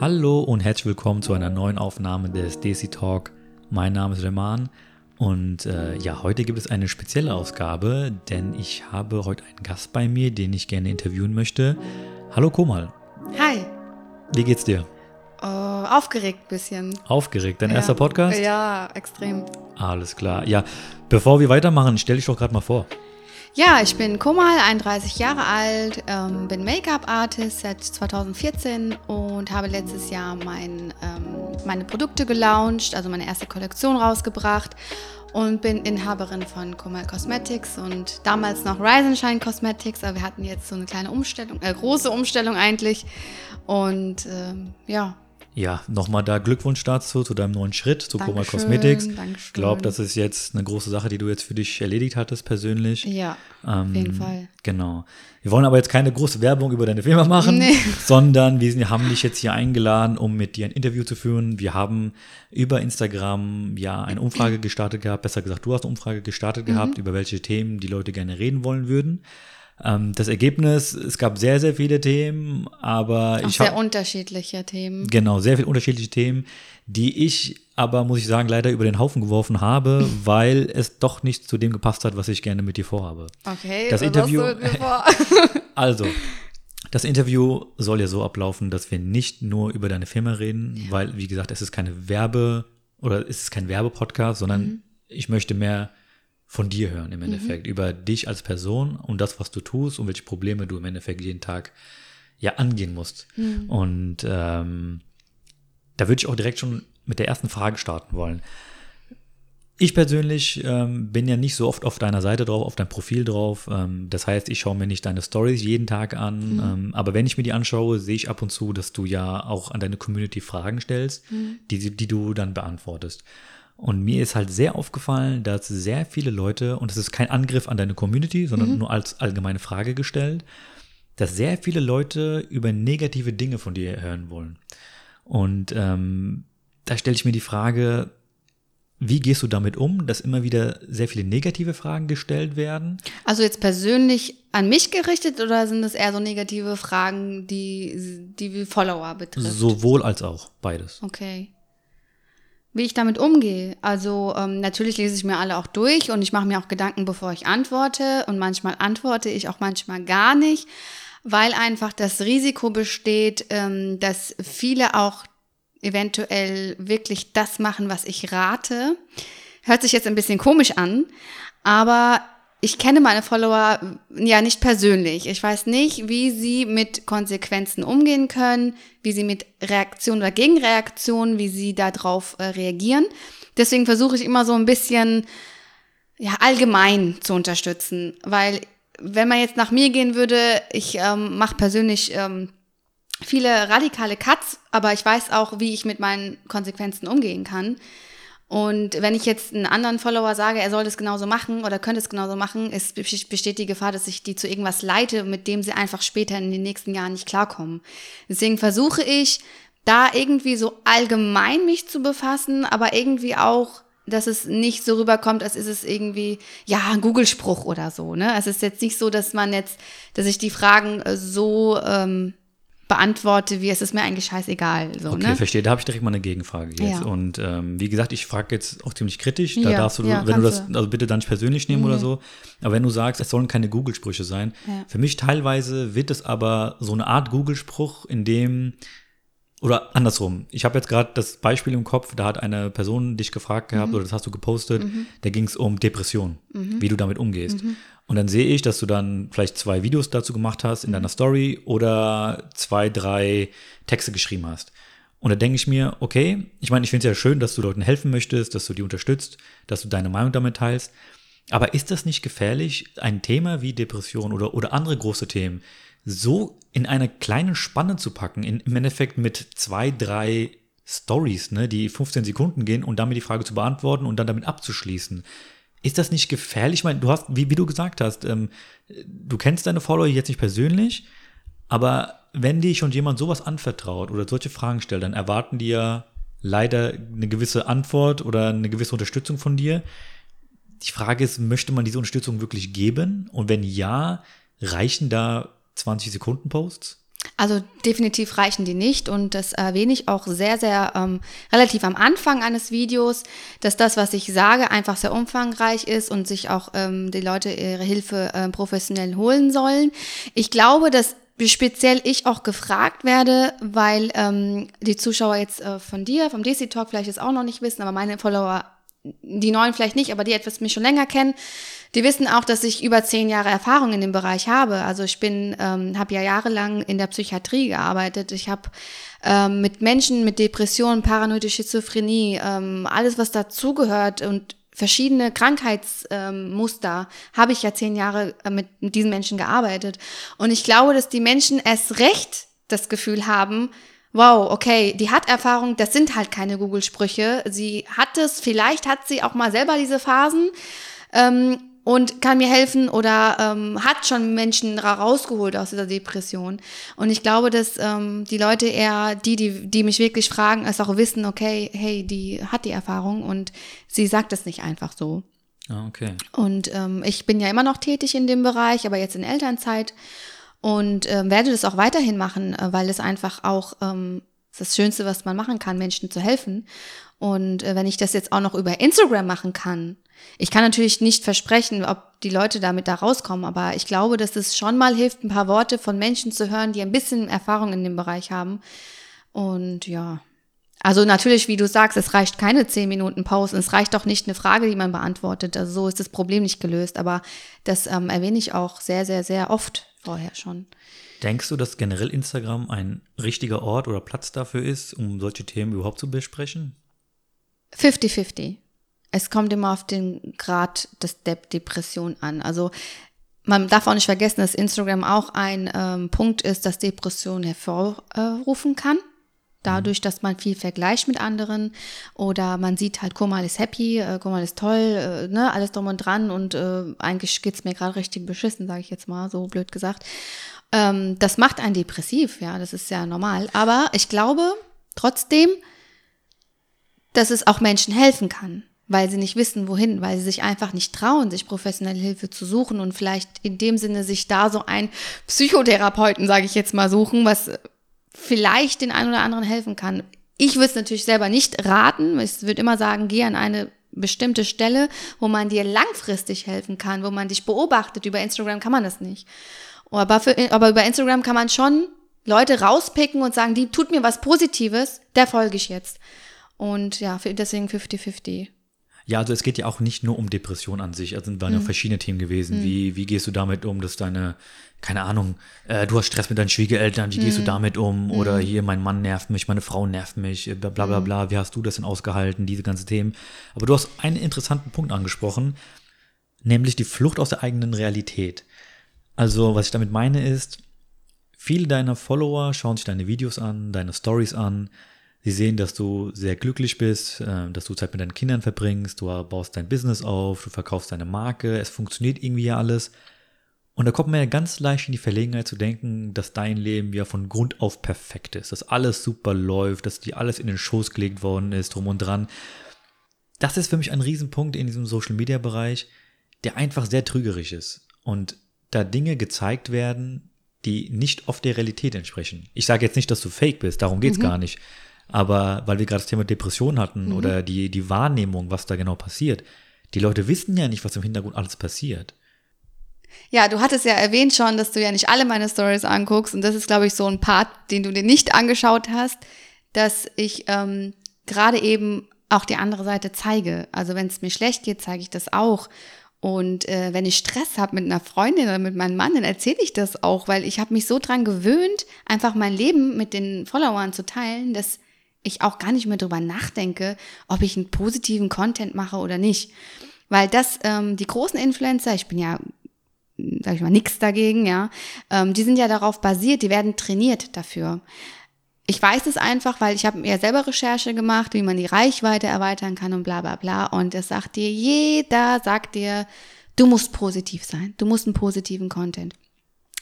Hallo und herzlich willkommen zu einer neuen Aufnahme des Desi Talk. Mein Name ist Reman und äh, ja, heute gibt es eine spezielle Ausgabe, denn ich habe heute einen Gast bei mir, den ich gerne interviewen möchte. Hallo Komal. Hi. Wie geht's dir? Uh, aufgeregt bisschen. Aufgeregt. Dein ja. erster Podcast? Ja, extrem. Alles klar. Ja, bevor wir weitermachen, stell dich doch gerade mal vor. Ja, ich bin Komal, 31 Jahre alt, ähm, bin Make-up-Artist seit 2014 und habe letztes Jahr mein, ähm, meine Produkte gelauncht, also meine erste Kollektion rausgebracht und bin Inhaberin von Komal Cosmetics und damals noch Rise Shine Cosmetics, aber wir hatten jetzt so eine kleine Umstellung, äh, große Umstellung eigentlich und ähm, ja, ja, nochmal da Glückwunsch dazu, zu deinem neuen Schritt, zu Coma Cosmetics. Ich glaube, das ist jetzt eine große Sache, die du jetzt für dich erledigt hattest persönlich. Ja, ähm, auf jeden Fall. Genau. Wir wollen aber jetzt keine große Werbung über deine Firma machen, nee. sondern wir haben dich jetzt hier eingeladen, um mit dir ein Interview zu führen. Wir haben über Instagram ja eine Umfrage gestartet gehabt, besser gesagt, du hast eine Umfrage gestartet mhm. gehabt, über welche Themen die Leute gerne reden wollen würden. Ähm, das Ergebnis, es gab sehr, sehr viele Themen, aber Auch ich. Sehr unterschiedliche Themen. Genau, sehr viele unterschiedliche Themen, die ich aber, muss ich sagen, leider über den Haufen geworfen habe, weil es doch nicht zu dem gepasst hat, was ich gerne mit dir vorhabe. Okay, das Interview. Vor? also, das Interview soll ja so ablaufen, dass wir nicht nur über deine Firma reden, ja. weil, wie gesagt, es ist keine Werbe- oder es ist kein Werbepodcast, sondern mhm. ich möchte mehr von dir hören im Endeffekt, mhm. über dich als Person und das, was du tust und welche Probleme du im Endeffekt jeden Tag ja angehen musst. Mhm. Und ähm, da würde ich auch direkt schon mit der ersten Frage starten wollen. Ich persönlich ähm, bin ja nicht so oft auf deiner Seite drauf, auf dein Profil drauf. Ähm, das heißt, ich schaue mir nicht deine Stories jeden Tag an. Mhm. Ähm, aber wenn ich mir die anschaue, sehe ich ab und zu, dass du ja auch an deine Community Fragen stellst, mhm. die, die du dann beantwortest. Und mir ist halt sehr aufgefallen, dass sehr viele Leute, und es ist kein Angriff an deine Community, sondern mhm. nur als allgemeine Frage gestellt, dass sehr viele Leute über negative Dinge von dir hören wollen. Und ähm, da stelle ich mir die Frage, wie gehst du damit um, dass immer wieder sehr viele negative Fragen gestellt werden? Also jetzt persönlich an mich gerichtet oder sind das eher so negative Fragen, die die Follower betreffen? Sowohl als auch, beides. Okay wie ich damit umgehe. Also ähm, natürlich lese ich mir alle auch durch und ich mache mir auch Gedanken, bevor ich antworte. Und manchmal antworte ich auch manchmal gar nicht, weil einfach das Risiko besteht, ähm, dass viele auch eventuell wirklich das machen, was ich rate. Hört sich jetzt ein bisschen komisch an, aber ich kenne meine Follower ja nicht persönlich. Ich weiß nicht, wie sie mit Konsequenzen umgehen können, wie sie mit Reaktionen oder Gegenreaktionen, wie sie darauf äh, reagieren. Deswegen versuche ich immer so ein bisschen ja, allgemein zu unterstützen, weil wenn man jetzt nach mir gehen würde, ich ähm, mache persönlich ähm, viele radikale Cuts, aber ich weiß auch, wie ich mit meinen Konsequenzen umgehen kann. Und wenn ich jetzt einen anderen Follower sage, er soll das genauso machen oder könnte es genauso machen, ist, besteht die Gefahr, dass ich die zu irgendwas leite, mit dem sie einfach später in den nächsten Jahren nicht klarkommen. Deswegen versuche ich, da irgendwie so allgemein mich zu befassen, aber irgendwie auch dass es nicht so rüberkommt, als ist es irgendwie, ja, ein Google-Spruch oder so. Ne? Es ist jetzt nicht so, dass man jetzt, dass ich die Fragen äh, so ähm, beantworte, wie es ist mir eigentlich scheißegal. So, okay, ne? verstehe. Da habe ich direkt mal eine Gegenfrage jetzt. Ja. Und ähm, wie gesagt, ich frage jetzt auch ziemlich kritisch. Da ja, darfst du, ja, wenn du das, also bitte dann nicht persönlich nehmen mhm. oder so. Aber wenn du sagst, es sollen keine Google-Sprüche sein, für mich teilweise wird es aber so eine Art Google-Spruch, in dem oder andersrum. Ich habe jetzt gerade das Beispiel im Kopf, da hat eine Person dich gefragt gehabt mhm. oder das hast du gepostet, mhm. da ging es um Depression, mhm. wie du damit umgehst. Und dann sehe ich, dass du dann vielleicht zwei Videos dazu gemacht hast in mhm. deiner Story oder zwei, drei Texte geschrieben hast. Und da denke ich mir, okay, ich meine, ich finde es ja schön, dass du Leuten helfen möchtest, dass du die unterstützt, dass du deine Meinung damit teilst. Aber ist das nicht gefährlich, ein Thema wie Depression oder, oder andere große Themen so in eine kleine Spanne zu packen, in, im Endeffekt mit zwei, drei Stories, ne, die 15 Sekunden gehen und damit die Frage zu beantworten und dann damit abzuschließen. Ist das nicht gefährlich? Ich meine, du hast, wie, wie du gesagt hast, ähm, du kennst deine Follower jetzt nicht persönlich, aber wenn dir schon jemand sowas anvertraut oder solche Fragen stellt, dann erwarten die ja leider eine gewisse Antwort oder eine gewisse Unterstützung von dir. Die Frage ist, möchte man diese Unterstützung wirklich geben? Und wenn ja, reichen da 20 Sekunden Posts? Also definitiv reichen die nicht und das erwähne ich auch sehr, sehr ähm, relativ am Anfang eines Videos, dass das, was ich sage, einfach sehr umfangreich ist und sich auch ähm, die Leute ihre Hilfe äh, professionell holen sollen. Ich glaube, dass speziell ich auch gefragt werde, weil ähm, die Zuschauer jetzt äh, von dir, vom DC Talk vielleicht es auch noch nicht wissen, aber meine Follower, die neuen vielleicht nicht, aber die etwas mich schon länger kennen, die wissen auch, dass ich über zehn Jahre Erfahrung in dem Bereich habe. Also ich bin, ähm, habe ja jahrelang in der Psychiatrie gearbeitet. Ich habe ähm, mit Menschen mit Depressionen, paranoide Schizophrenie, ähm, alles was dazugehört und verschiedene Krankheitsmuster ähm, habe ich ja zehn Jahre äh, mit, mit diesen Menschen gearbeitet. Und ich glaube, dass die Menschen erst recht das Gefühl haben, wow, okay, die hat Erfahrung, das sind halt keine Google-Sprüche. Sie hat es, vielleicht hat sie auch mal selber diese Phasen. Ähm, und kann mir helfen oder ähm, hat schon Menschen rausgeholt aus dieser Depression. Und ich glaube, dass ähm, die Leute eher, die, die, die mich wirklich fragen, es auch wissen, okay, hey, die hat die Erfahrung und sie sagt es nicht einfach so. Ah, okay. Und ähm, ich bin ja immer noch tätig in dem Bereich, aber jetzt in Elternzeit und äh, werde das auch weiterhin machen, äh, weil es einfach auch ähm, das Schönste, was man machen kann, Menschen zu helfen. Und äh, wenn ich das jetzt auch noch über Instagram machen kann, ich kann natürlich nicht versprechen, ob die Leute damit da rauskommen, aber ich glaube, dass es schon mal hilft, ein paar Worte von Menschen zu hören, die ein bisschen Erfahrung in dem Bereich haben. Und ja, also natürlich, wie du sagst, es reicht keine zehn Minuten Pause. Es reicht auch nicht eine Frage, die man beantwortet. Also so ist das Problem nicht gelöst. Aber das ähm, erwähne ich auch sehr, sehr, sehr oft vorher schon. Denkst du, dass generell Instagram ein richtiger Ort oder Platz dafür ist, um solche Themen überhaupt zu besprechen? 50-50 es kommt immer auf den Grad des De Depression an. Also man darf auch nicht vergessen, dass Instagram auch ein ähm, Punkt ist, das Depression hervorrufen kann. Dadurch, dass man viel vergleicht mit anderen oder man sieht halt, guck mal, ist happy, äh, guck mal, ist toll, äh, ne, alles drum und dran und äh, eigentlich geht's mir gerade richtig beschissen, sage ich jetzt mal, so blöd gesagt. Ähm, das macht einen depressiv, ja, das ist ja normal. Aber ich glaube trotzdem, dass es auch Menschen helfen kann weil sie nicht wissen, wohin, weil sie sich einfach nicht trauen, sich professionelle Hilfe zu suchen und vielleicht in dem Sinne sich da so einen Psychotherapeuten, sage ich jetzt mal, suchen, was vielleicht den einen oder anderen helfen kann. Ich würde es natürlich selber nicht raten. Ich würde immer sagen, geh an eine bestimmte Stelle, wo man dir langfristig helfen kann, wo man dich beobachtet. Über Instagram kann man das nicht. Aber, für, aber über Instagram kann man schon Leute rauspicken und sagen, die tut mir was Positives, der folge ich jetzt. Und ja, deswegen 50-50. Ja, also es geht ja auch nicht nur um Depression an sich. Also waren ja mhm. verschiedene Themen gewesen. Mhm. Wie, wie gehst du damit um, dass deine, keine Ahnung, äh, du hast Stress mit deinen Schwiegereltern, wie mhm. gehst du mhm. damit um? Oder mhm. hier, mein Mann nervt mich, meine Frau nervt mich, äh, bla bla bla, mhm. wie hast du das denn ausgehalten, diese ganzen Themen. Aber du hast einen interessanten Punkt angesprochen, nämlich die Flucht aus der eigenen Realität. Also, was ich damit meine ist, viele deiner Follower schauen sich deine Videos an, deine Stories an, Sie sehen, dass du sehr glücklich bist, äh, dass du Zeit mit deinen Kindern verbringst, du baust dein Business auf, du verkaufst deine Marke, es funktioniert irgendwie ja alles. Und da kommt man ja ganz leicht in die Verlegenheit zu denken, dass dein Leben ja von Grund auf perfekt ist, dass alles super läuft, dass dir alles in den Schoß gelegt worden ist, drum und dran. Das ist für mich ein Riesenpunkt in diesem Social Media Bereich, der einfach sehr trügerisch ist. Und da Dinge gezeigt werden, die nicht oft der Realität entsprechen. Ich sage jetzt nicht, dass du fake bist, darum geht's mhm. gar nicht. Aber weil wir gerade das Thema Depression hatten mhm. oder die, die Wahrnehmung, was da genau passiert, die Leute wissen ja nicht, was im Hintergrund alles passiert. Ja, du hattest ja erwähnt schon, dass du ja nicht alle meine Stories anguckst und das ist, glaube ich, so ein Part, den du dir nicht angeschaut hast, dass ich ähm, gerade eben auch die andere Seite zeige. Also wenn es mir schlecht geht, zeige ich das auch. Und äh, wenn ich Stress habe mit einer Freundin oder mit meinem Mann, dann erzähle ich das auch, weil ich habe mich so dran gewöhnt, einfach mein Leben mit den Followern zu teilen, dass ich auch gar nicht mehr drüber nachdenke, ob ich einen positiven Content mache oder nicht. Weil das, ähm, die großen Influencer, ich bin ja, sag ich mal, nix dagegen, ja, ähm, die sind ja darauf basiert, die werden trainiert dafür. Ich weiß es einfach, weil ich habe mir selber Recherche gemacht, wie man die Reichweite erweitern kann und bla bla bla. Und es sagt dir, jeder sagt dir, du musst positiv sein, du musst einen positiven Content.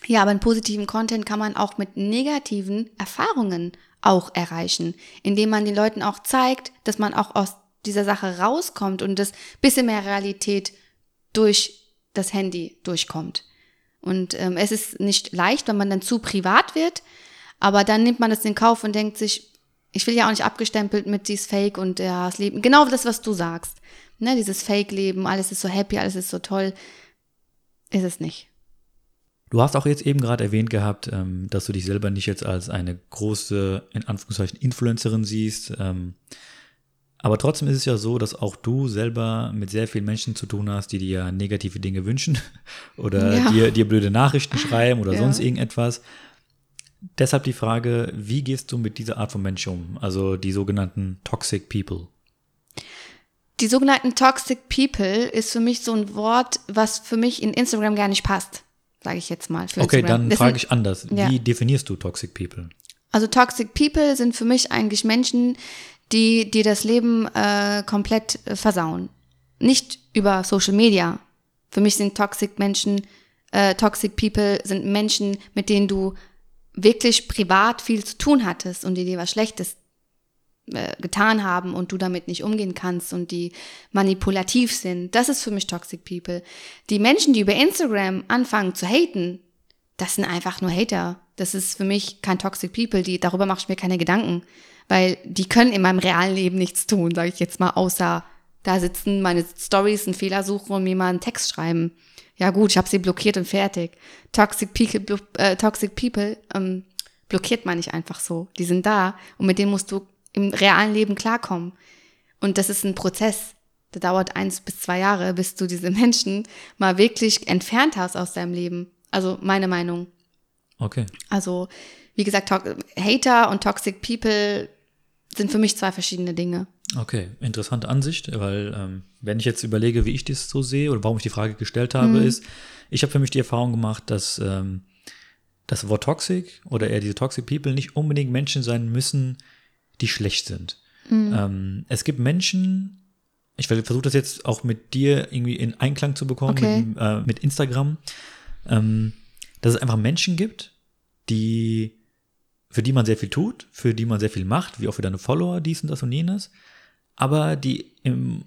Ja, aber einen positiven Content kann man auch mit negativen Erfahrungen auch erreichen, indem man den Leuten auch zeigt, dass man auch aus dieser Sache rauskommt und das bisschen mehr Realität durch das Handy durchkommt. Und ähm, es ist nicht leicht, wenn man dann zu privat wird, Aber dann nimmt man das in Kauf und denkt sich, ich will ja auch nicht abgestempelt mit dies Fake und ja, das Leben. Genau das, was du sagst. Ne, dieses Fake-Leben, alles ist so happy, alles ist so toll. Ist es nicht. Du hast auch jetzt eben gerade erwähnt gehabt, ähm, dass du dich selber nicht jetzt als eine große, in Anführungszeichen, Influencerin siehst. Ähm, aber trotzdem ist es ja so, dass auch du selber mit sehr vielen Menschen zu tun hast, die dir negative Dinge wünschen oder ja. dir, dir blöde Nachrichten schreiben oder ja. sonst irgendetwas. Deshalb die Frage, wie gehst du mit dieser Art von Menschen um? Also die sogenannten Toxic People. Die sogenannten Toxic People ist für mich so ein Wort, was für mich in Instagram gar nicht passt sage ich jetzt mal. okay, Instagram. dann frage ich anders. Ja. Wie definierst du Toxic People? Also Toxic People sind für mich eigentlich Menschen, die, die das Leben äh, komplett äh, versauen. Nicht über Social Media. Für mich sind Toxic Menschen, äh, Toxic People sind Menschen, mit denen du wirklich privat viel zu tun hattest und die dir was Schlechtes äh, getan haben und du damit nicht umgehen kannst und die manipulativ sind. Das ist für mich Toxic People. Die Menschen, die über Instagram anfangen zu haten, das sind einfach nur Hater. Das ist für mich kein Toxic People. Die, darüber mache ich mir keine Gedanken. Weil die können in meinem realen Leben nichts tun, sage ich jetzt mal, außer da sitzen, meine Stories einen Fehler suchen und mir mal einen Text schreiben. Ja gut, ich habe sie blockiert und fertig. Toxic People, äh, Toxic People ähm, blockiert man nicht einfach so. Die sind da und mit denen musst du im realen Leben klarkommen. Und das ist ein Prozess. Der dauert eins bis zwei Jahre, bis du diese Menschen mal wirklich entfernt hast aus deinem Leben. Also meine Meinung. Okay. Also, wie gesagt, Hater und Toxic People sind für mich zwei verschiedene Dinge. Okay, interessante Ansicht, weil ähm, wenn ich jetzt überlege, wie ich das so sehe oder warum ich die Frage gestellt habe, mhm. ist, ich habe für mich die Erfahrung gemacht, dass ähm, das Wort Toxic oder eher diese Toxic People nicht unbedingt Menschen sein müssen, die schlecht sind. Mhm. Ähm, es gibt Menschen, ich versuche das jetzt auch mit dir irgendwie in Einklang zu bekommen, okay. mit, äh, mit, Instagram, ähm, dass es einfach Menschen gibt, die, für die man sehr viel tut, für die man sehr viel macht, wie auch für deine Follower, dies und das und jenes, aber die im,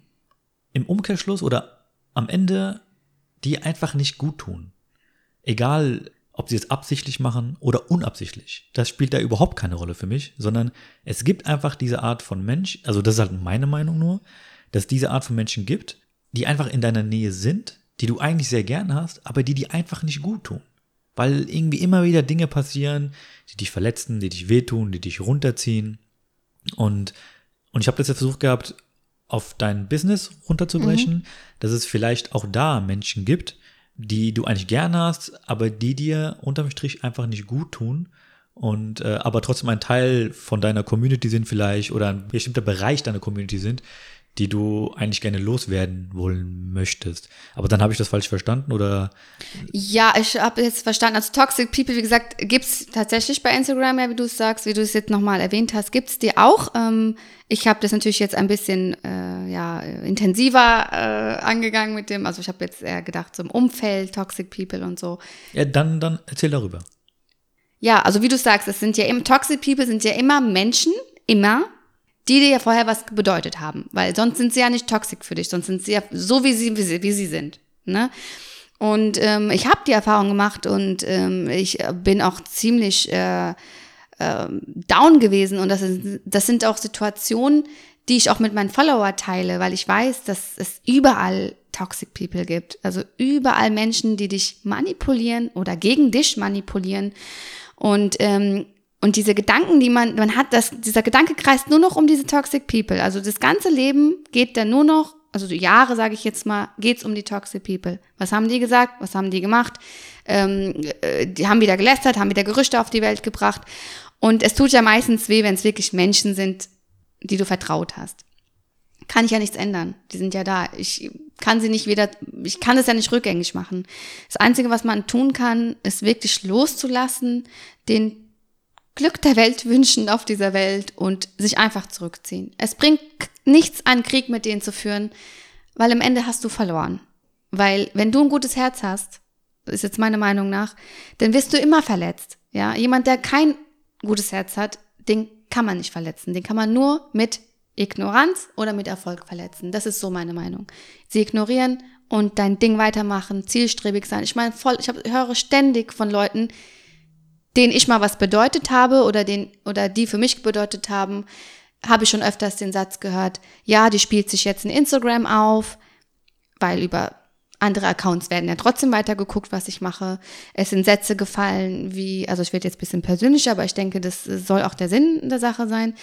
im Umkehrschluss oder am Ende die einfach nicht gut tun. Egal, ob sie es absichtlich machen oder unabsichtlich. Das spielt da überhaupt keine Rolle für mich, sondern es gibt einfach diese Art von Mensch, also das ist halt meine Meinung nur, dass es diese Art von Menschen gibt, die einfach in deiner Nähe sind, die du eigentlich sehr gern hast, aber die dir einfach nicht gut tun. Weil irgendwie immer wieder Dinge passieren, die dich verletzen, die dich wehtun, die dich runterziehen. Und, und ich habe das jetzt versucht gehabt, auf dein Business runterzubrechen, mhm. dass es vielleicht auch da Menschen gibt, die du eigentlich gern hast, aber die dir unterm Strich einfach nicht gut tun und äh, aber trotzdem ein Teil von deiner Community sind vielleicht oder ein bestimmter Bereich deiner Community sind, die du eigentlich gerne loswerden wollen möchtest. Aber dann habe ich das falsch verstanden oder? Ja, ich habe jetzt verstanden. Also Toxic People, wie gesagt, gibt's tatsächlich bei Instagram, ja, wie du es sagst, wie du es jetzt nochmal erwähnt hast, gibt's die auch. Ähm, ich habe das natürlich jetzt ein bisschen äh, ja, intensiver äh, angegangen mit dem. Also ich habe jetzt eher gedacht zum Umfeld, Toxic People und so. Ja, dann, dann erzähl darüber. Ja, also wie du sagst, es sind ja immer, Toxic People sind ja immer Menschen, immer, die dir ja vorher was bedeutet haben, weil sonst sind sie ja nicht toxisch für dich, sonst sind sie ja so, wie sie, wie sie, wie sie sind. Ne? Und ähm, ich habe die Erfahrung gemacht und ähm, ich bin auch ziemlich äh, äh, down gewesen. Und das, ist, das sind auch Situationen, die ich auch mit meinen Follower teile, weil ich weiß, dass es überall Toxic People gibt. Also überall Menschen, die dich manipulieren oder gegen dich manipulieren. Und ähm, und diese Gedanken, die man, man hat, das, dieser Gedanke kreist nur noch um diese Toxic People. Also das ganze Leben geht dann nur noch, also Jahre, sage ich jetzt mal, geht's um die Toxic People. Was haben die gesagt? Was haben die gemacht? Ähm, äh, die haben wieder gelästert, haben wieder Gerüchte auf die Welt gebracht. Und es tut ja meistens weh, wenn es wirklich Menschen sind, die du vertraut hast. Kann ich ja nichts ändern. Die sind ja da. Ich kann sie nicht wieder, ich kann es ja nicht rückgängig machen. Das Einzige, was man tun kann, ist wirklich loszulassen, den Glück der Welt wünschen auf dieser Welt und sich einfach zurückziehen. Es bringt nichts, einen Krieg mit denen zu führen, weil am Ende hast du verloren. Weil wenn du ein gutes Herz hast, ist jetzt meine Meinung nach, dann wirst du immer verletzt. Ja, jemand, der kein gutes Herz hat, den kann man nicht verletzen. Den kann man nur mit Ignoranz oder mit Erfolg verletzen. Das ist so meine Meinung. Sie ignorieren und dein Ding weitermachen, zielstrebig sein. Ich meine, voll, ich hab, höre ständig von Leuten, denen ich mal was bedeutet habe oder den oder die für mich bedeutet haben, habe ich schon öfters den Satz gehört, ja, die spielt sich jetzt in Instagram auf, weil über andere Accounts werden ja trotzdem weitergeguckt, was ich mache. Es sind Sätze gefallen, wie, also ich werde jetzt ein bisschen persönlicher, aber ich denke, das soll auch der Sinn der Sache sein.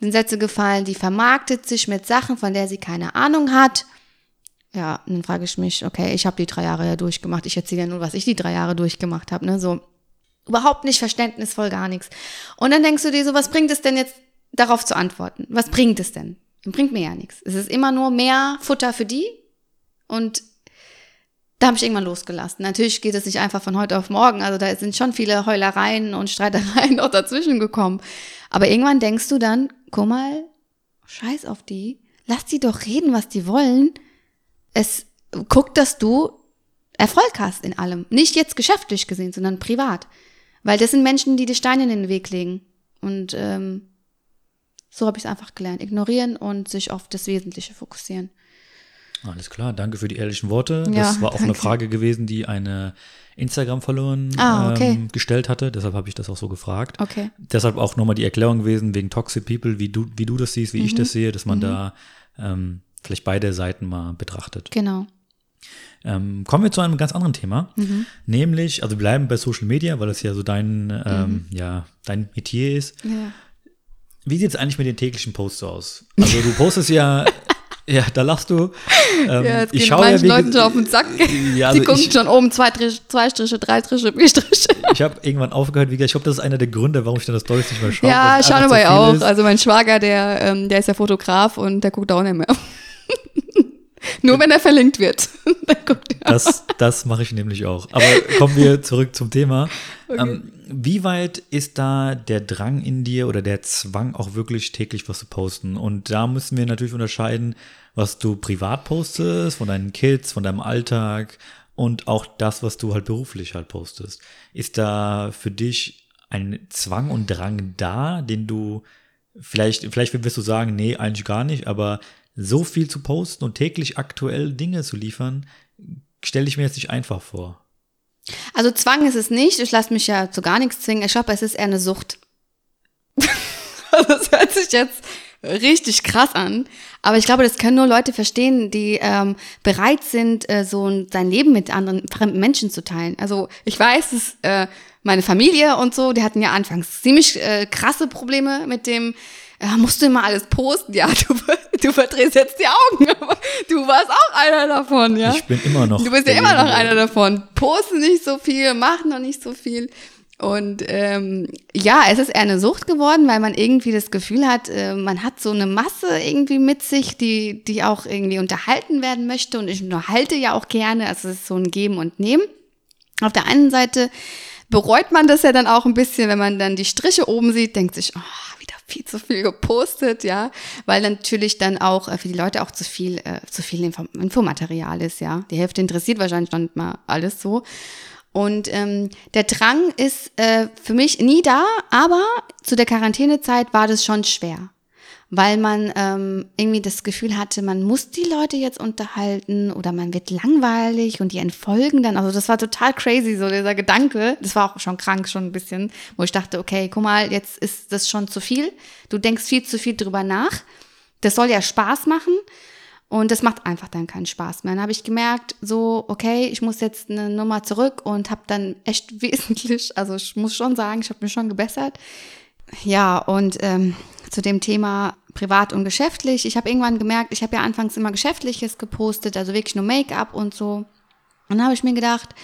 Sind Sätze gefallen, die vermarktet sich mit Sachen, von der sie keine Ahnung hat. Ja, dann frage ich mich, okay, ich habe die drei Jahre ja durchgemacht. Ich erzähle ja nur, was ich die drei Jahre durchgemacht habe. Ne? So überhaupt nicht verständnisvoll, gar nichts. Und dann denkst du dir so, was bringt es denn jetzt, darauf zu antworten? Was bringt es denn? Bringt mir ja nichts. Es ist immer nur mehr Futter für die und da habe ich irgendwann losgelassen. Natürlich geht es nicht einfach von heute auf morgen. Also da sind schon viele Heulereien und Streitereien noch dazwischen gekommen. Aber irgendwann denkst du dann, guck mal, scheiß auf die, lass die doch reden, was die wollen. Es guck, dass du Erfolg hast in allem. Nicht jetzt geschäftlich gesehen, sondern privat. Weil das sind Menschen, die die Steine in den Weg legen. Und ähm, so habe ich es einfach gelernt. Ignorieren und sich auf das Wesentliche fokussieren. Alles klar, danke für die ehrlichen Worte. Ja, das war auch danke. eine Frage gewesen, die eine Instagram-Followerin ah, okay. ähm, gestellt hatte. Deshalb habe ich das auch so gefragt. Okay. Deshalb auch nochmal die Erklärung gewesen wegen Toxic People, wie du, wie du das siehst, wie mhm. ich das sehe, dass man mhm. da ähm, vielleicht beide Seiten mal betrachtet. Genau. Ähm, kommen wir zu einem ganz anderen Thema, mhm. nämlich, also wir bleiben bei Social Media, weil das ja so dein, ähm, mhm. ja, dein Metier ist. Ja. Wie sieht es eigentlich mit den täglichen Posts aus? Also du postest ja Ja, da lachst du. Ähm, ja, jetzt ich schaue manchen ja, Leuten schon auf den Sack. Ja, also Die gucken ich, schon oben zwei, zwei Striche, drei Striche, vier Striche. Ich habe irgendwann aufgehört, wie gesagt, ich glaube, das ist einer der Gründe, warum ich dann das Deutsch nicht mehr schaue. Ja, schauen aber auch. Ist. Also mein Schwager, der, ähm, der ist ja Fotograf und der guckt auch nicht mehr. Nur wenn er verlinkt wird. das das mache ich nämlich auch. Aber kommen wir zurück zum Thema. Okay. Ähm, wie weit ist da der Drang in dir oder der Zwang auch wirklich täglich was zu posten? Und da müssen wir natürlich unterscheiden, was du privat postest, von deinen Kids, von deinem Alltag und auch das, was du halt beruflich halt postest. Ist da für dich ein Zwang und Drang da, den du vielleicht, vielleicht wirst du sagen, nee, eigentlich gar nicht, aber so viel zu posten und täglich aktuell Dinge zu liefern, stelle ich mir jetzt nicht einfach vor. Also Zwang ist es nicht. Ich lasse mich ja zu gar nichts zwingen. Ich glaube, es ist eher eine Sucht. das hört sich jetzt richtig krass an. Aber ich glaube, das können nur Leute verstehen, die ähm, bereit sind, äh, so sein Leben mit anderen fremden Menschen zu teilen. Also ich weiß, dass äh, meine Familie und so, die hatten ja anfangs ziemlich äh, krasse Probleme mit dem ja, musst du immer alles posten? Ja, du, du verdrehst jetzt die Augen, aber du warst auch einer davon, ja? Ich bin immer noch. Du bist ja immer noch einer davon. Posten nicht so viel, mach noch nicht so viel. Und ähm, ja, es ist eher eine Sucht geworden, weil man irgendwie das Gefühl hat, äh, man hat so eine Masse irgendwie mit sich, die, die auch irgendwie unterhalten werden möchte. Und ich unterhalte ja auch gerne. Also es ist so ein Geben und Nehmen. Auf der einen Seite bereut man das ja dann auch ein bisschen, wenn man dann die Striche oben sieht, denkt sich, oh, viel zu viel gepostet, ja, weil natürlich dann auch äh, für die Leute auch zu viel, äh, zu viel Info Infomaterial ist, ja. Die Hälfte interessiert wahrscheinlich dann mal alles so. Und ähm, der Drang ist äh, für mich nie da, aber zu der Quarantänezeit war das schon schwer weil man ähm, irgendwie das Gefühl hatte, man muss die Leute jetzt unterhalten oder man wird langweilig und die entfolgen dann. Also das war total crazy, so dieser Gedanke. Das war auch schon krank, schon ein bisschen, wo ich dachte, okay, guck mal, jetzt ist das schon zu viel. Du denkst viel zu viel drüber nach. Das soll ja Spaß machen. Und das macht einfach dann keinen Spaß mehr. Dann habe ich gemerkt, so, okay, ich muss jetzt eine Nummer zurück und habe dann echt wesentlich, also ich muss schon sagen, ich habe mich schon gebessert. Ja, und ähm, zu dem Thema privat und geschäftlich. Ich habe irgendwann gemerkt, ich habe ja anfangs immer Geschäftliches gepostet, also wirklich nur Make-up und so. Und dann habe ich mir gedacht,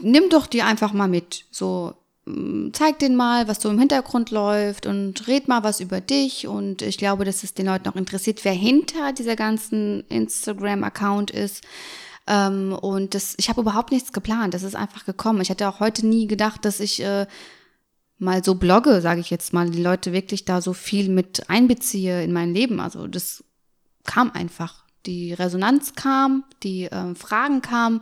nimm doch die einfach mal mit. So, mm, zeig den mal, was so im Hintergrund läuft und red mal was über dich. Und ich glaube, dass es den Leuten auch interessiert, wer hinter dieser ganzen Instagram-Account ist. Ähm, und das, ich habe überhaupt nichts geplant. Das ist einfach gekommen. Ich hätte auch heute nie gedacht, dass ich äh, mal so blogge, sage ich jetzt mal, die Leute wirklich da so viel mit einbeziehe in mein Leben. Also das kam einfach. Die Resonanz kam, die äh, Fragen kamen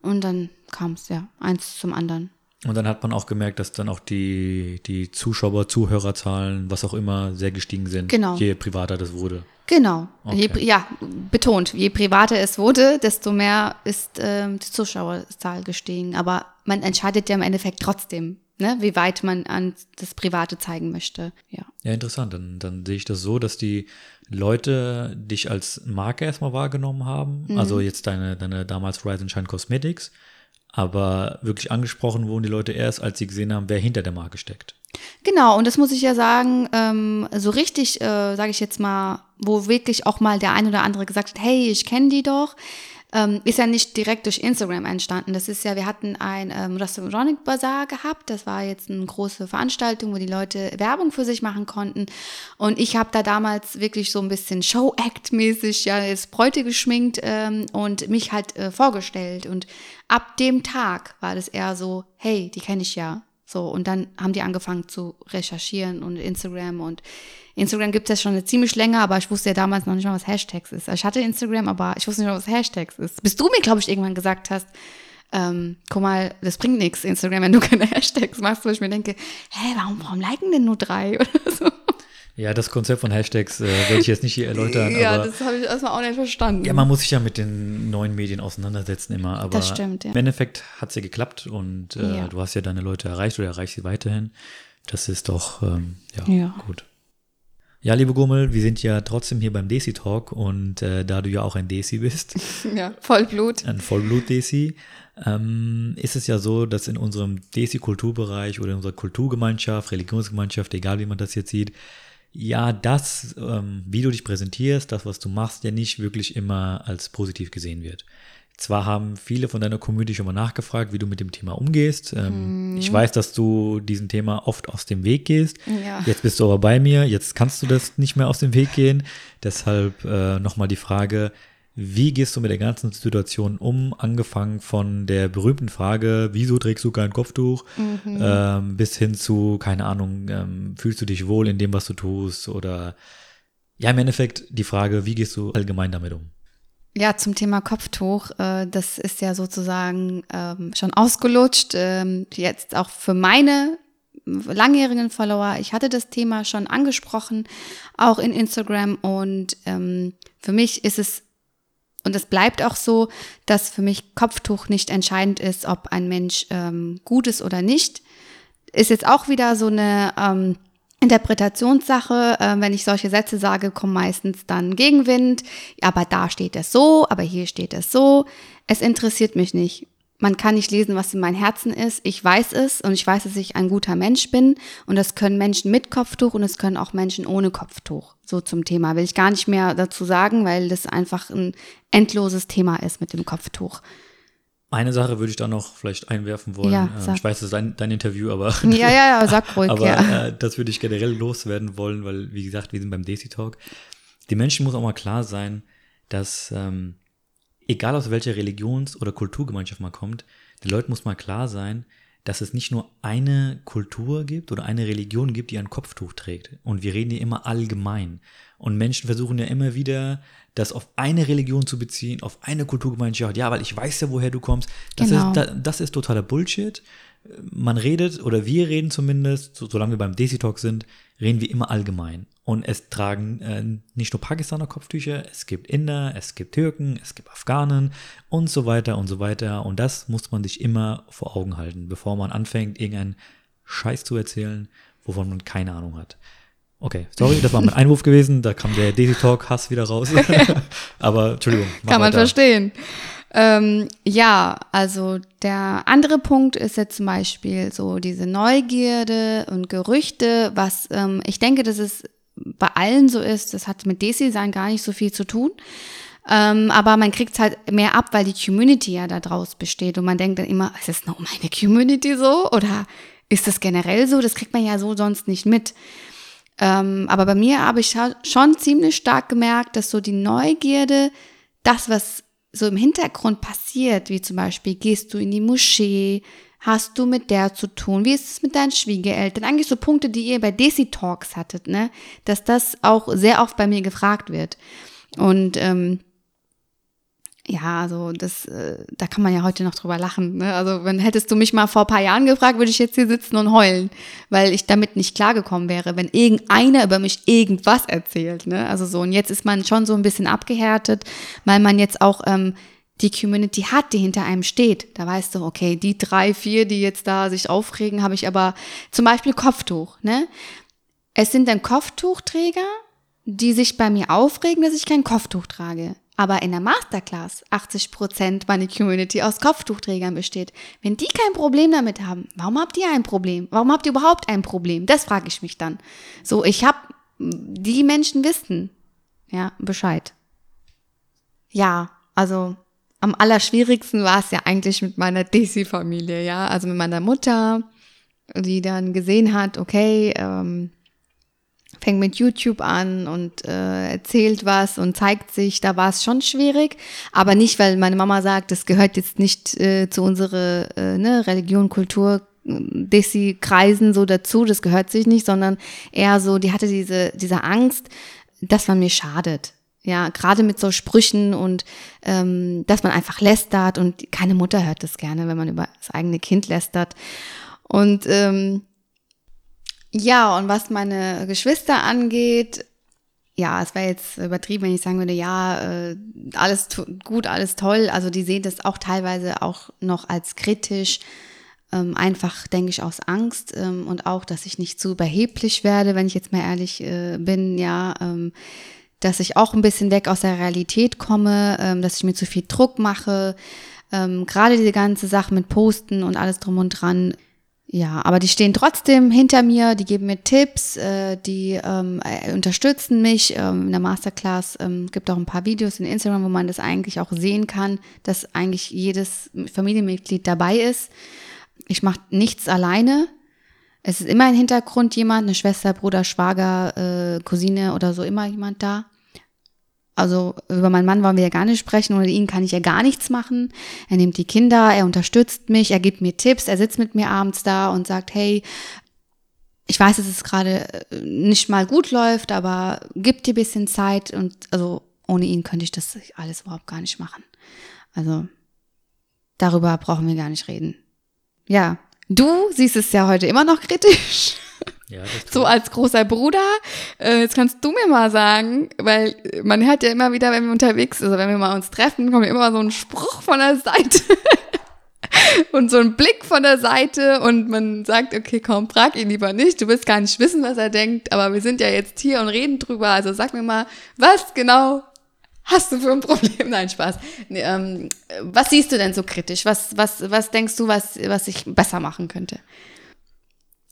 und dann kam es ja eins zum anderen. Und dann hat man auch gemerkt, dass dann auch die, die Zuschauer, Zuhörerzahlen, was auch immer, sehr gestiegen sind, genau. je privater das wurde. Genau, okay. je, ja, betont, je privater es wurde, desto mehr ist äh, die Zuschauerzahl gestiegen. Aber man entscheidet ja im Endeffekt trotzdem ne, wie weit man an das Private zeigen möchte. Ja, ja interessant. Dann, dann sehe ich das so, dass die Leute dich als Marke erstmal wahrgenommen haben. Mhm. Also jetzt deine, deine damals Rise and Shine Cosmetics. Aber wirklich angesprochen wurden die Leute erst, als sie gesehen haben, wer hinter der Marke steckt. Genau, und das muss ich ja sagen, ähm, so richtig, äh, sage ich jetzt mal, wo wirklich auch mal der ein oder andere gesagt hat, hey, ich kenne die doch ähm, ist ja nicht direkt durch Instagram entstanden. Das ist ja, wir hatten ein ähm, Restaurant Bazaar gehabt. Das war jetzt eine große Veranstaltung, wo die Leute Werbung für sich machen konnten. Und ich habe da damals wirklich so ein bisschen Show-Act-mäßig ja jetzt Bräute geschminkt ähm, und mich halt äh, vorgestellt. Und ab dem Tag war das eher so, hey, die kenne ich ja. So, und dann haben die angefangen zu recherchieren und Instagram und Instagram gibt es ja schon ziemlich länger, aber ich wusste ja damals noch nicht mal, was Hashtags ist. Ich hatte Instagram, aber ich wusste nicht mal, was Hashtags ist. Bis du mir, glaube ich, irgendwann gesagt hast, ähm, guck mal, das bringt nichts, Instagram, wenn du keine Hashtags machst, wo ich mir denke, hä, warum, warum liken denn nur drei oder so? Ja, das Konzept von Hashtags äh, werde ich jetzt nicht hier erläutern. ja, das habe ich erstmal auch nicht verstanden. Ja, man muss sich ja mit den neuen Medien auseinandersetzen immer. Aber das stimmt, ja. im Endeffekt hat es ja geklappt und äh, ja. du hast ja deine Leute erreicht oder erreichst sie weiterhin. Das ist doch ähm, ja, ja, gut. Ja, liebe Gummel, wir sind ja trotzdem hier beim Desi Talk und äh, da du ja auch ein Desi bist. ja, Vollblut. Ein Vollblut-Desi. Ähm, ist es ja so, dass in unserem Desi-Kulturbereich oder in unserer Kulturgemeinschaft, Religionsgemeinschaft, egal wie man das jetzt sieht, ja, das, ähm, wie du dich präsentierst, das, was du machst, ja nicht wirklich immer als positiv gesehen wird. Zwar haben viele von deiner Community schon mal nachgefragt, wie du mit dem Thema umgehst. Ähm, mhm. Ich weiß, dass du diesem Thema oft aus dem Weg gehst. Ja. Jetzt bist du aber bei mir, jetzt kannst du das nicht mehr aus dem Weg gehen. Deshalb äh, nochmal die Frage, wie gehst du mit der ganzen Situation um? Angefangen von der berühmten Frage, wieso trägst du kein Kopftuch, mhm. ähm, bis hin zu, keine Ahnung, ähm, fühlst du dich wohl in dem, was du tust? Oder ja, im Endeffekt die Frage, wie gehst du allgemein damit um? Ja, zum Thema Kopftuch, äh, das ist ja sozusagen ähm, schon ausgelutscht. Ähm, jetzt auch für meine langjährigen Follower. Ich hatte das Thema schon angesprochen, auch in Instagram. Und ähm, für mich ist es, und es bleibt auch so, dass für mich Kopftuch nicht entscheidend ist, ob ein Mensch ähm, gut ist oder nicht. Ist jetzt auch wieder so eine ähm, Interpretationssache. Äh, wenn ich solche Sätze sage, kommt meistens dann Gegenwind. Aber da steht es so, aber hier steht es so. Es interessiert mich nicht. Man kann nicht lesen, was in meinem Herzen ist. Ich weiß es und ich weiß, dass ich ein guter Mensch bin. Und das können Menschen mit Kopftuch und es können auch Menschen ohne Kopftuch. So zum Thema will ich gar nicht mehr dazu sagen, weil das einfach ein endloses Thema ist mit dem Kopftuch. Eine Sache würde ich da noch vielleicht einwerfen wollen. Ja, ähm, ich weiß, das ist dein, dein Interview, aber. Ja, ja, ja, sag ruhig, aber, ja. Äh, das würde ich generell loswerden wollen, weil, wie gesagt, wir sind beim Desi Talk. Die Menschen muss auch mal klar sein, dass, ähm, egal aus welcher Religions- oder Kulturgemeinschaft man kommt, den Leuten muss mal klar sein, dass es nicht nur eine Kultur gibt oder eine Religion gibt, die ein Kopftuch trägt. Und wir reden hier immer allgemein. Und Menschen versuchen ja immer wieder, das auf eine Religion zu beziehen, auf eine Kulturgemeinschaft. Ja, weil ich weiß ja, woher du kommst. Das, genau. ist, das ist totaler Bullshit. Man redet, oder wir reden zumindest, so, solange wir beim Desi Talk sind, reden wir immer allgemein. Und es tragen äh, nicht nur Pakistaner Kopftücher, es gibt Inder, es gibt Türken, es gibt Afghanen und so weiter und so weiter. Und das muss man sich immer vor Augen halten, bevor man anfängt, irgendeinen Scheiß zu erzählen, wovon man keine Ahnung hat. Okay, sorry, das war mein Einwurf gewesen. Da kam der Daisy Talk Hass wieder raus. Aber Entschuldigung. Kann man weiter. verstehen. Ähm, ja, also der andere Punkt ist jetzt zum Beispiel so diese Neugierde und Gerüchte, was ähm, ich denke, dass es bei allen so ist. Das hat mit Desi-Sein gar nicht so viel zu tun. Ähm, aber man kriegt es halt mehr ab, weil die Community ja da draus besteht. Und man denkt dann immer, ist das nur meine Community so? Oder ist das generell so? Das kriegt man ja so sonst nicht mit. Ähm, aber bei mir habe ich schon ziemlich stark gemerkt, dass so die Neugierde, das, was so im Hintergrund passiert, wie zum Beispiel gehst du in die Moschee, hast du mit der zu tun, wie ist es mit deinen Schwiegereltern, eigentlich so Punkte, die ihr bei Desi Talks hattet, ne, dass das auch sehr oft bei mir gefragt wird. Und ähm, ja, also das, äh, da kann man ja heute noch drüber lachen. Ne? Also wenn hättest du mich mal vor paar Jahren gefragt, würde ich jetzt hier sitzen und heulen, weil ich damit nicht klargekommen wäre, wenn irgendeiner über mich irgendwas erzählt. Ne? Also so und jetzt ist man schon so ein bisschen abgehärtet, weil man jetzt auch ähm, die Community hat, die hinter einem steht. Da weißt du, okay, die drei, vier, die jetzt da sich aufregen, habe ich aber zum Beispiel Kopftuch. Ne? Es sind dann Kopftuchträger, die sich bei mir aufregen, dass ich kein Kopftuch trage. Aber in der Masterclass 80 Prozent meine Community aus Kopftuchträgern besteht. Wenn die kein Problem damit haben, warum habt ihr ein Problem? Warum habt ihr überhaupt ein Problem? Das frage ich mich dann. So, ich habe, die Menschen wissen, ja, Bescheid. Ja, also am allerschwierigsten war es ja eigentlich mit meiner Desi-Familie, ja, also mit meiner Mutter, die dann gesehen hat, okay, ähm, fängt mit YouTube an und äh, erzählt was und zeigt sich, da war es schon schwierig, aber nicht, weil meine Mama sagt, das gehört jetzt nicht äh, zu unserer äh, ne, Religion, Kultur, Desi-Kreisen so dazu, das gehört sich nicht, sondern eher so, die hatte diese, diese Angst, dass man mir schadet. Ja, gerade mit so Sprüchen und ähm, dass man einfach lästert und keine Mutter hört das gerne, wenn man über das eigene Kind lästert. Und ähm, ja, und was meine Geschwister angeht, ja, es wäre jetzt übertrieben, wenn ich sagen würde, ja, äh, alles gut, alles toll. Also die sehen das auch teilweise auch noch als kritisch. Ähm, einfach, denke ich, aus Angst ähm, und auch, dass ich nicht zu überheblich werde, wenn ich jetzt mal ehrlich äh, bin, ja, ähm, dass ich auch ein bisschen weg aus der Realität komme, ähm, dass ich mir zu viel Druck mache. Ähm, Gerade diese ganze Sache mit Posten und alles drum und dran ja, aber die stehen trotzdem hinter mir, die geben mir Tipps, äh, die ähm, äh, unterstützen mich. Ähm, in der Masterclass ähm, gibt auch ein paar Videos in Instagram, wo man das eigentlich auch sehen kann, dass eigentlich jedes Familienmitglied dabei ist. Ich mache nichts alleine. Es ist immer im Hintergrund jemand, eine Schwester, Bruder, Schwager, äh, Cousine oder so, immer jemand da. Also über meinen Mann wollen wir ja gar nicht sprechen, ohne ihn kann ich ja gar nichts machen. Er nimmt die Kinder, er unterstützt mich, er gibt mir Tipps, er sitzt mit mir abends da und sagt, hey, ich weiß, dass es gerade äh, nicht mal gut läuft, aber gib dir bisschen Zeit und also ohne ihn könnte ich das alles überhaupt gar nicht machen. Also darüber brauchen wir gar nicht reden. Ja, du siehst es ja heute immer noch kritisch. Ja, so als großer Bruder. Äh, jetzt kannst du mir mal sagen, weil man hört ja immer wieder, wenn wir unterwegs, also wenn wir mal uns treffen, kommt immer so ein Spruch von der Seite. und so ein Blick von der Seite und man sagt, okay, komm, frag ihn lieber nicht, du willst gar nicht wissen, was er denkt, aber wir sind ja jetzt hier und reden drüber, also sag mir mal, was genau hast du für ein Problem? Nein, Spaß. Nee, ähm, was siehst du denn so kritisch? Was, was, was denkst du, was, was ich besser machen könnte?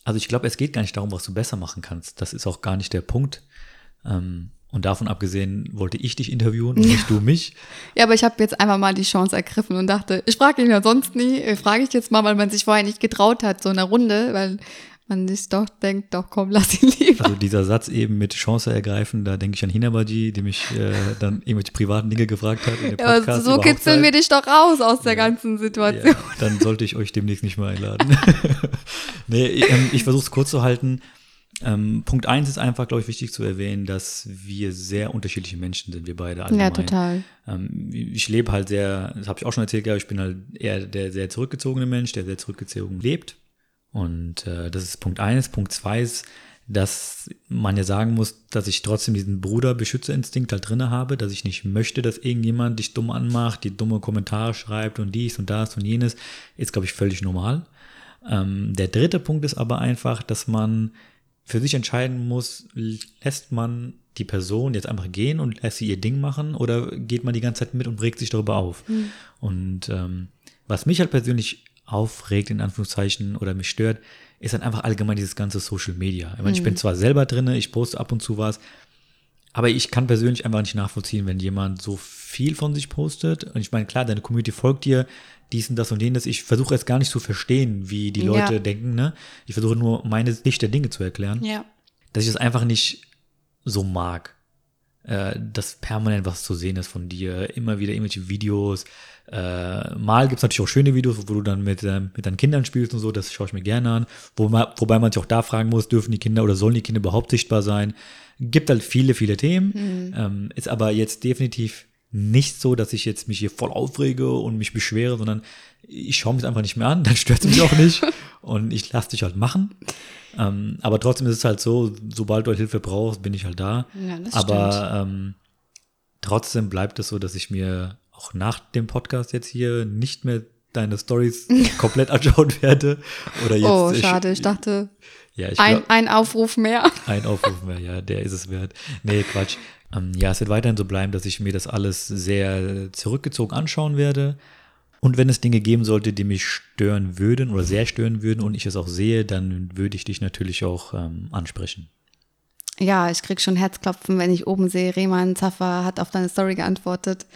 Also ich glaube, es geht gar nicht darum, was du besser machen kannst. Das ist auch gar nicht der Punkt. Ähm, und davon abgesehen wollte ich dich interviewen und nicht du mich. Ja, aber ich habe jetzt einfach mal die Chance ergriffen und dachte, ich frage ihn ja sonst nie, äh, frage ich jetzt mal, weil man sich vorher nicht getraut hat, so in der Runde, weil man sich doch denkt, doch komm, lass ihn lieber. Also dieser Satz eben mit Chance ergreifen, da denke ich an Hinabaji, die mich äh, dann irgendwelche privaten Dinge gefragt hat. In Podcast ja, aber so kitzeln wir dich doch raus aus der ja, ganzen Situation. Ja, dann sollte ich euch demnächst nicht mehr einladen. nee, ähm, ich versuche es kurz zu halten. Ähm, Punkt eins ist einfach, glaube ich, wichtig zu erwähnen, dass wir sehr unterschiedliche Menschen sind, wir beide. Allgemein. Ja, total. Ähm, ich lebe halt sehr, das habe ich auch schon erzählt, ich bin halt eher der sehr zurückgezogene Mensch, der sehr zurückgezogen lebt und äh, das ist Punkt eines. Punkt zwei ist, dass man ja sagen muss, dass ich trotzdem diesen Bruder-Beschützerinstinkt halt drinne habe, dass ich nicht möchte, dass irgendjemand dich dumm anmacht, die dumme Kommentare schreibt und dies und das und jenes, ist, glaube ich, völlig normal. Ähm, der dritte Punkt ist aber einfach, dass man für sich entscheiden muss, lässt man die Person jetzt einfach gehen und lässt sie ihr Ding machen oder geht man die ganze Zeit mit und regt sich darüber auf. Mhm. Und ähm, was mich halt persönlich aufregt, in Anführungszeichen, oder mich stört, ist dann einfach allgemein dieses ganze Social Media. Ich, meine, mhm. ich bin mhm. zwar selber drin, ich poste ab und zu was, aber ich kann persönlich einfach nicht nachvollziehen, wenn jemand so viel von sich postet. Und ich meine, klar, deine Community folgt dir, dies und das und jenes. Ich versuche jetzt gar nicht zu verstehen, wie die Leute ja. denken. Ne? Ich versuche nur meine Sicht der Dinge zu erklären. Ja. Dass ich es einfach nicht so mag, äh, dass permanent was zu sehen ist von dir. Immer wieder irgendwelche Videos, äh, mal gibt es natürlich auch schöne Videos, wo du dann mit, äh, mit deinen Kindern spielst und so, das schaue ich mir gerne an. Wo man, wobei man sich auch da fragen muss, dürfen die Kinder oder sollen die Kinder überhaupt sichtbar sein? Gibt halt viele, viele Themen. Mhm. Ähm, ist aber jetzt definitiv nicht so, dass ich jetzt mich hier voll aufrege und mich beschwere, sondern ich schaue mich einfach nicht mehr an, dann stört es mich auch nicht und ich lasse dich halt machen. Ähm, aber trotzdem ist es halt so, sobald du halt Hilfe brauchst, bin ich halt da. Ja, aber ähm, trotzdem bleibt es so, dass ich mir auch nach dem Podcast jetzt hier nicht mehr deine Stories komplett anschauen werde. Oder jetzt, oh, schade, ich, ich dachte, ja, ich ein, glaub, ein Aufruf mehr. Ein Aufruf mehr, ja, der ist es wert. Nee, Quatsch. Ähm, ja, es wird weiterhin so bleiben, dass ich mir das alles sehr zurückgezogen anschauen werde. Und wenn es Dinge geben sollte, die mich stören würden oder sehr stören würden und ich es auch sehe, dann würde ich dich natürlich auch ähm, ansprechen. Ja, ich krieg schon Herzklopfen, wenn ich oben sehe, Rehmann Zaffer hat auf deine Story geantwortet.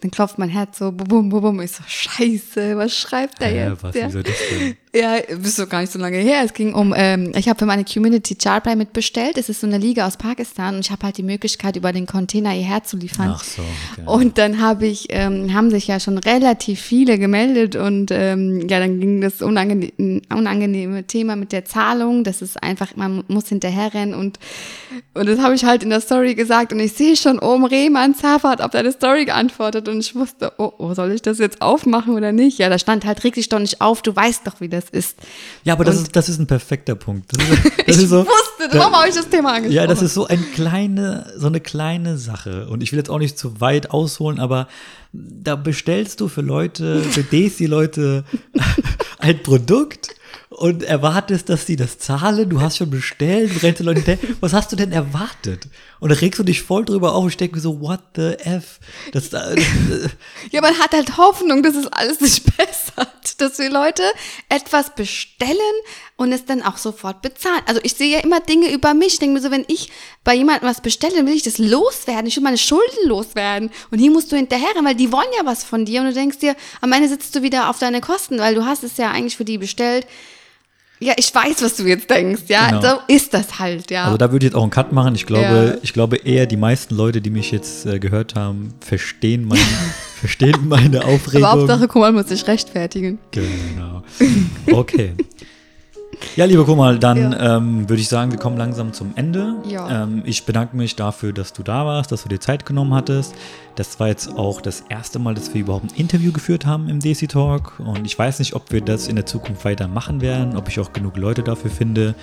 Dann klopft mein Herz so, bum, bum, bum. Ich so, scheiße, was schreibt er ja, jetzt? Was, ja. wieso das denn? Ja, bist doch gar nicht so lange her. Es ging um, ähm, ich habe für meine Community Chartplay mitbestellt. Es ist so eine Liga aus Pakistan und ich habe halt die Möglichkeit, über den Container hierher zu liefern. Ach so, okay. Und dann habe ich, ähm, haben sich ja schon relativ viele gemeldet und ähm, ja, dann ging das unangenehme, unangenehme Thema mit der Zahlung. Das ist einfach, man muss hinterherrennen und, und das habe ich halt in der Story gesagt und ich sehe schon oben Rehmann Zafat auf deine Story geantwortet und ich wusste, oh, oh, soll ich das jetzt aufmachen oder nicht? Ja, da stand halt, reg dich doch nicht auf, du weißt doch, wie das das ist. Ja, aber das, ist, das ist ein perfekter Punkt. Das ist, das ich so, wusste, darum habe ich das Thema angesprochen. Ja, das ist so eine kleine, so eine kleine Sache. Und ich will jetzt auch nicht zu weit ausholen, aber da bestellst du für Leute, für die Leute ein Produkt und erwartest, dass sie das zahlen. Du hast schon bestellt, rennst Leute hinterher. Was hast du denn erwartet? Und da regst du dich voll drüber auf. Ich denke so, what the F? Das, das, das, ja, man hat halt Hoffnung, dass es alles nicht bessert. Dass die Leute etwas bestellen und es dann auch sofort bezahlen. Also ich sehe ja immer Dinge über mich. Ich denke mir so, wenn ich bei jemandem was bestelle, dann will ich das loswerden. Ich will meine Schulden loswerden. Und hier musst du hinterher, weil die wollen ja was von dir. Und du denkst dir, am Ende sitzt du wieder auf deine Kosten, weil du hast es ja eigentlich für die bestellt. Ja, ich weiß, was du jetzt denkst, ja. Genau. So ist das halt, ja. Also da würde ich jetzt auch einen Cut machen. Ich glaube, ja. ich glaube eher die meisten Leute, die mich jetzt äh, gehört haben, verstehen, mein, verstehen meine Aufregung. Aber Hauptsache, Kumal muss sich rechtfertigen. Genau. Okay. Ja, lieber Kumal, dann ja. ähm, würde ich sagen, wir kommen langsam zum Ende. Ja. Ähm, ich bedanke mich dafür, dass du da warst, dass du dir Zeit genommen hattest. Das war jetzt auch das erste Mal, dass wir überhaupt ein Interview geführt haben im DC Talk. Und ich weiß nicht, ob wir das in der Zukunft weiter machen werden, ob ich auch genug Leute dafür finde.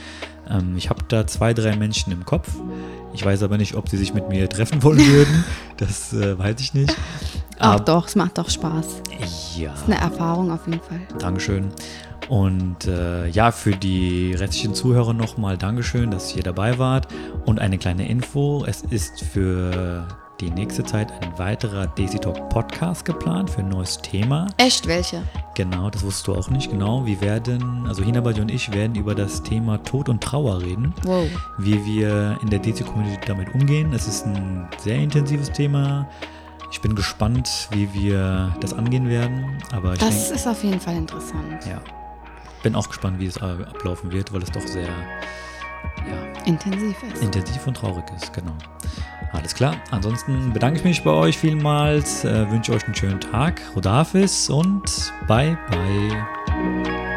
Ähm, ich habe da zwei, drei Menschen im Kopf. Ich weiß aber nicht, ob sie sich mit mir treffen wollen würden. Das äh, weiß ich nicht. Ach aber, doch, es macht doch Spaß. Ja. Das ist eine Erfahrung auf jeden Fall. Dankeschön. Und äh, ja, für die restlichen Zuhörer nochmal Dankeschön, dass ihr dabei wart. Und eine kleine Info: Es ist für die nächste Zeit ein weiterer Daisy Talk Podcast geplant für ein neues Thema. Echt welche? Genau, das wusstest du auch nicht. Genau, wir werden, also Hinabadi und ich werden über das Thema Tod und Trauer reden. Wow. Wie wir in der Daisy Community damit umgehen. Es ist ein sehr intensives Thema. Ich bin gespannt, wie wir das angehen werden. Aber das denk, ist auf jeden Fall interessant. Ja, bin auch gespannt, wie es ablaufen wird, weil es doch sehr ja, intensiv ist. Intensiv und traurig ist, genau. Alles klar. Ansonsten bedanke ich mich bei euch vielmals, äh, wünsche euch einen schönen Tag, Rodafis und bye bye.